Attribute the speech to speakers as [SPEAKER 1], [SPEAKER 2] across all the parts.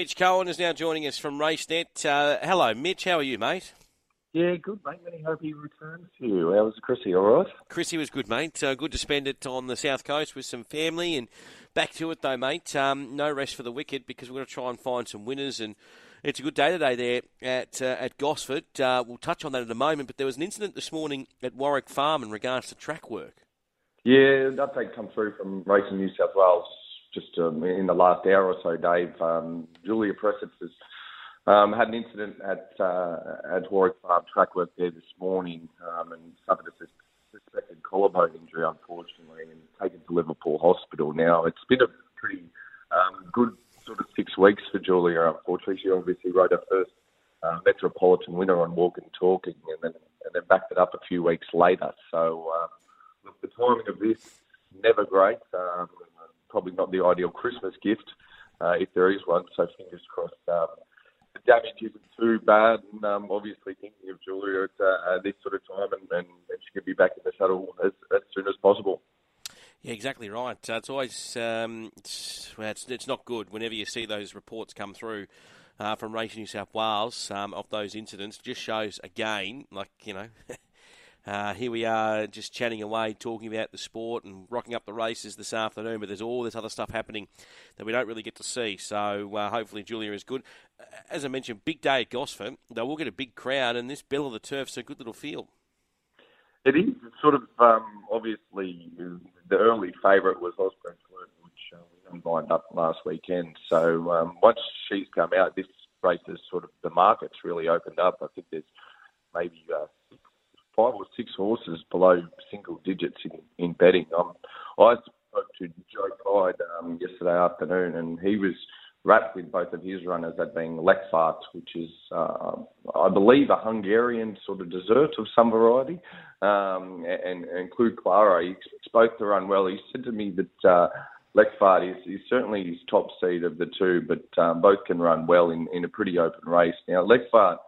[SPEAKER 1] Mitch Cohen is now joining us from RaceNet. Uh, hello, Mitch. How are you, mate?
[SPEAKER 2] Yeah, good, mate. Many hope he returns to you. How was Chrissy? All right?
[SPEAKER 1] Chrissy was good, mate. Uh, good to spend it on the south coast with some family and back to it, though, mate. Um, no rest for the wicked because we're going to try and find some winners and it's a good day today there at uh, at Gosford. Uh, we'll touch on that in a moment, but there was an incident this morning at Warwick Farm in regards to track work.
[SPEAKER 2] Yeah, an update come through from Racing New South Wales just um, in the last hour or so, Dave. Um, Julia Pressett has um, had an incident at uh, at Warwick Farm track work there this morning um, and suffered a suspected collarbone injury, unfortunately, and taken to Liverpool Hospital. Now, it's been a pretty um, good sort of six weeks for Julia, unfortunately. She obviously rode her first uh, Metropolitan winner on Walking Talking and then, and then backed it up a few weeks later. So, um, look, the timing of this, never great. Um, probably not the ideal Christmas gift, uh, if there is one. So, fingers crossed. Um, the damage isn't too bad, and um, obviously thinking of Julia at, uh, at this sort of time, and, and, she can be back in the shuttle as, as soon as possible.
[SPEAKER 1] Yeah, exactly right. Uh, it's always um, it's, it's, it's not good whenever you see those reports come through uh, from Racing New South Wales um, of those incidents. Just shows again, like you know, uh, here we are just chatting away, talking about the sport and rocking up the races this afternoon. But there's all this other stuff happening that we don't really get to see. So uh, hopefully Julia is good. As I mentioned, big day at Gosford. They will get a big crowd, and this Belle of the Turf's a good little field.
[SPEAKER 2] It is sort of um, obviously the early favourite was Osprey Flirt, which uh, we lined up last weekend. So um, once she's come out, this race is sort of the market's really opened up. I think there's maybe uh, six horses below single digits in, in betting. Um, I spoke to Joe Pride um, yesterday afternoon, and he was wrapped with both of his runners, that being Lekfart, which is, uh, I believe, a Hungarian sort of dessert of some variety, um, and, and Clara. He spoke to run well. He said to me that uh, is, is certainly his top seed of the two, but um, both can run well in, in a pretty open race. Now, Lekfart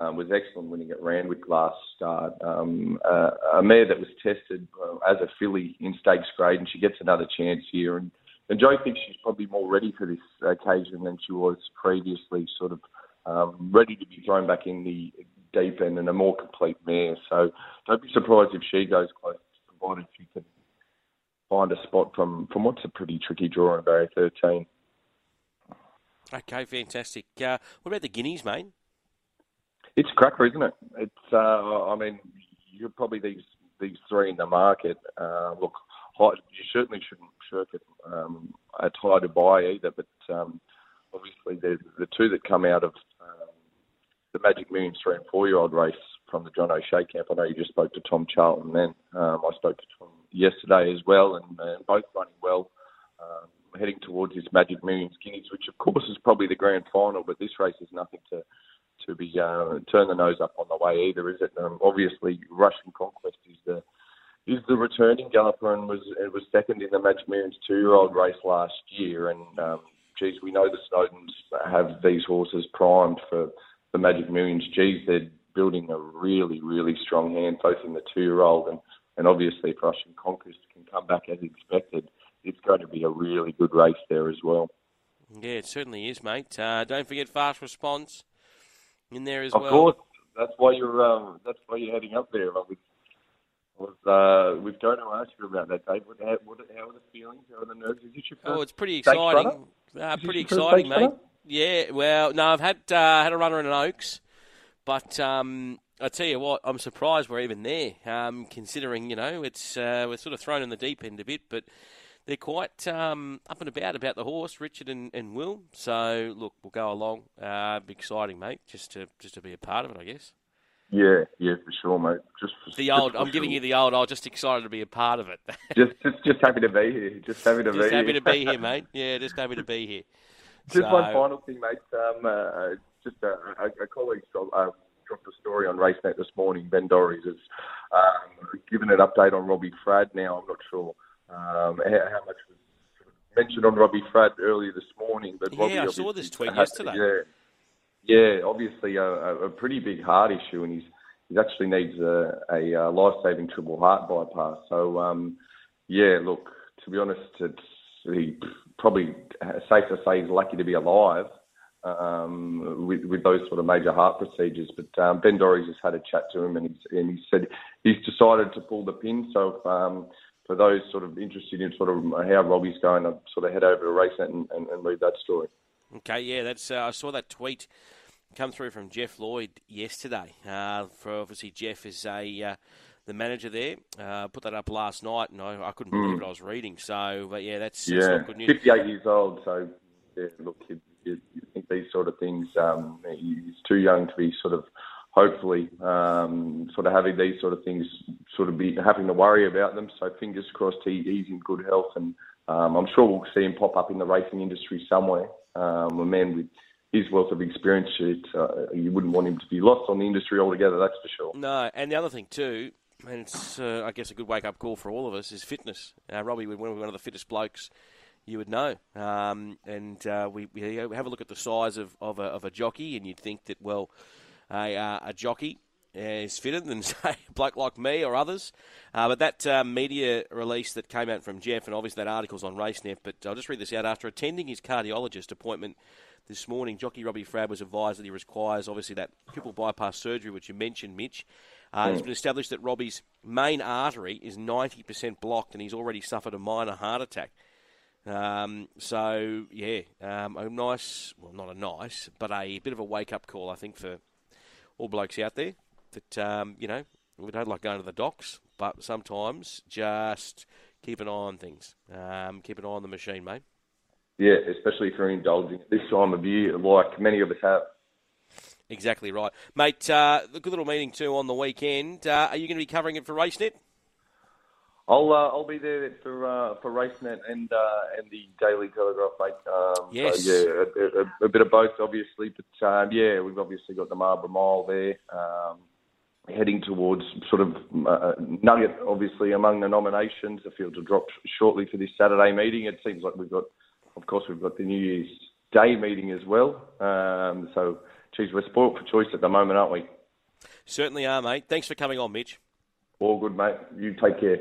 [SPEAKER 2] um, was excellent winning at Randwick last start. Um, uh, a mare that was tested uh, as a filly in stakes grade, and she gets another chance here. And and Joe thinks she's probably more ready for this occasion than she was previously, sort of um, ready to be thrown back in the deep end and a more complete mare. So don't be surprised if she goes close, provided she can find a spot from, from what's a pretty tricky draw in Barrier 13.
[SPEAKER 1] Okay, fantastic. Uh, what about the guineas, mate?
[SPEAKER 2] It's a cracker, isn't it? It's. Uh, I mean, you're probably these these three in the market. Uh, look, you certainly shouldn't shirk it um, at high either. But um, obviously, the the two that come out of um, the Magic Millions three and four year old race from the John O'Shea camp. I know you just spoke to Tom Charlton then. Um, I spoke to Tom yesterday as well, and, and both running well. Um, heading towards this Magic Millions Guineas, which of course is probably the grand final, but this race is nothing to to be uh, turn the nose up on the way either, is it? Um, obviously, Russian Conquest is the is the returning galloper and was was second in the Magic Millions two year old race last year. And um, geez, we know the Snowdens have these horses primed for the Magic Millions. Geez, they're building a really really strong hand both in the two year old and and obviously if Russian Conquest can come back as expected, it's going to be a really good race there as well.
[SPEAKER 1] Yeah, it certainly is, mate. Uh, don't forget fast response in there as
[SPEAKER 2] of
[SPEAKER 1] well.
[SPEAKER 2] Of course, that's why you're um, that's why you're heading up there. With was uh, we've going to ask you about that, Dave. What, how, what, how are the feelings? How are the nerves? Is this your first
[SPEAKER 1] oh, it's pretty exciting. Uh, pretty exciting, mate. Runner? Yeah. Well, no, I've had uh, had a runner in an Oaks, but um, I tell you what, I'm surprised we're even there. Um, considering you know it's uh, we're sort of thrown in the deep end a bit, but they're quite um, up and about about the horse, Richard and, and Will. So look, we'll go along. Uh, be exciting, mate. Just to just to be a part of it, I guess.
[SPEAKER 2] Yeah, yeah, for sure, mate. Just
[SPEAKER 1] for, the old. I'm giving you the old. I'm just excited to be a part of it.
[SPEAKER 2] just, just, just happy to be here. Just happy to
[SPEAKER 1] just
[SPEAKER 2] be.
[SPEAKER 1] happy
[SPEAKER 2] here.
[SPEAKER 1] to be here, mate. Yeah, just happy to be here.
[SPEAKER 2] Just so, one final thing, mate. Um, uh, just a, a, a colleague uh, dropped a story on RaceNet this morning. Ben Dorries has um, given an update on Robbie Fradd. Now, I'm not sure um, how, how, much was mentioned on Robbie Fradd earlier this morning, but
[SPEAKER 1] yeah,
[SPEAKER 2] Robbie
[SPEAKER 1] I saw this tweet yesterday. yeah,
[SPEAKER 2] yeah, obviously a, a, pretty big heart issue, and he's he actually needs a, a, life-saving triple heart bypass. So um, yeah, look, to be honest, it's he probably safe to say he's lucky to be alive. um, with, with those sort of major heart procedures. But um, Ben Dorries just had a chat to him, and, he's, and he said he's decided to pull the pin. So um, for those sort of interested in sort of how Robbie's going, I'd sort of head over to RaceNet and, and, and read that story.
[SPEAKER 1] Okay, yeah, that's uh, I saw that tweet come through from Jeff Lloyd yesterday. Uh, for obviously Jeff is a uh, the manager there. Uh, put that up last night, and I, I couldn't believe mm. what I was reading. So, but yeah, that's,
[SPEAKER 2] yeah,
[SPEAKER 1] that's good news.
[SPEAKER 2] 58 years old, so yeah, look, you, you, you think these sort of things. Um, he's too young to be sort of, hopefully, um, sort of having these sort of things, sort of be having to worry about them. So fingers crossed, he, he's in good health, and um, I'm sure we'll see him pop up in the racing industry somewhere. Um, a man with his wealth of experience, it, uh, you wouldn't want him to be lost on the industry altogether. That's for sure.
[SPEAKER 1] No, and the other thing too, and it's uh, I guess a good wake up call for all of us is fitness. Uh, Robbie, we're one of the fittest blokes you would know, um, and uh, we, we, have a look at the size of, of, a, of a jockey, and you'd think that well, a, uh, a jockey is fitter than say a bloke like me or others. Uh, but that uh, media release that came out from Jeff, and obviously that article's on RaceNet. But I'll just read this out. After attending his cardiologist appointment this morning, jockey Robbie Fradd was advised that he requires obviously that triple bypass surgery, which you mentioned, Mitch. Uh, It's been established that Robbie's main artery is 90% blocked and he's already suffered a minor heart attack. Um, so, yeah, um, a nice, well, not a nice, but a bit of a wake up call, I think, for all blokes out there that, um, you know, we don't like going to the docks, but sometimes just keep an eye on things. Um, keep an eye on the machine, mate.
[SPEAKER 2] Yeah, especially if you're indulging at this time of year, like many of us have.
[SPEAKER 1] Exactly right, mate. Uh, good little meeting too on the weekend. Uh, are you going to be covering it for RaceNet?
[SPEAKER 2] I'll uh, I'll be there for uh, for RaceNet and uh, and the Daily Telegraph, mate. Um,
[SPEAKER 1] yes.
[SPEAKER 2] So, yeah, a, a, a, bit of both, obviously, but um, yeah, we've obviously got the Marlborough Mile there. Um, heading towards sort of uh, nugget, obviously, among the nominations. The fields will drop shortly for this Saturday meeting. It seems like we've got, of course, we've got the New Year's Day meeting as well. Um, so geez, we're sport for choice at the moment, aren't we?
[SPEAKER 1] Certainly are, mate. Thanks for coming on, Mitch.
[SPEAKER 2] All good, mate. You take care.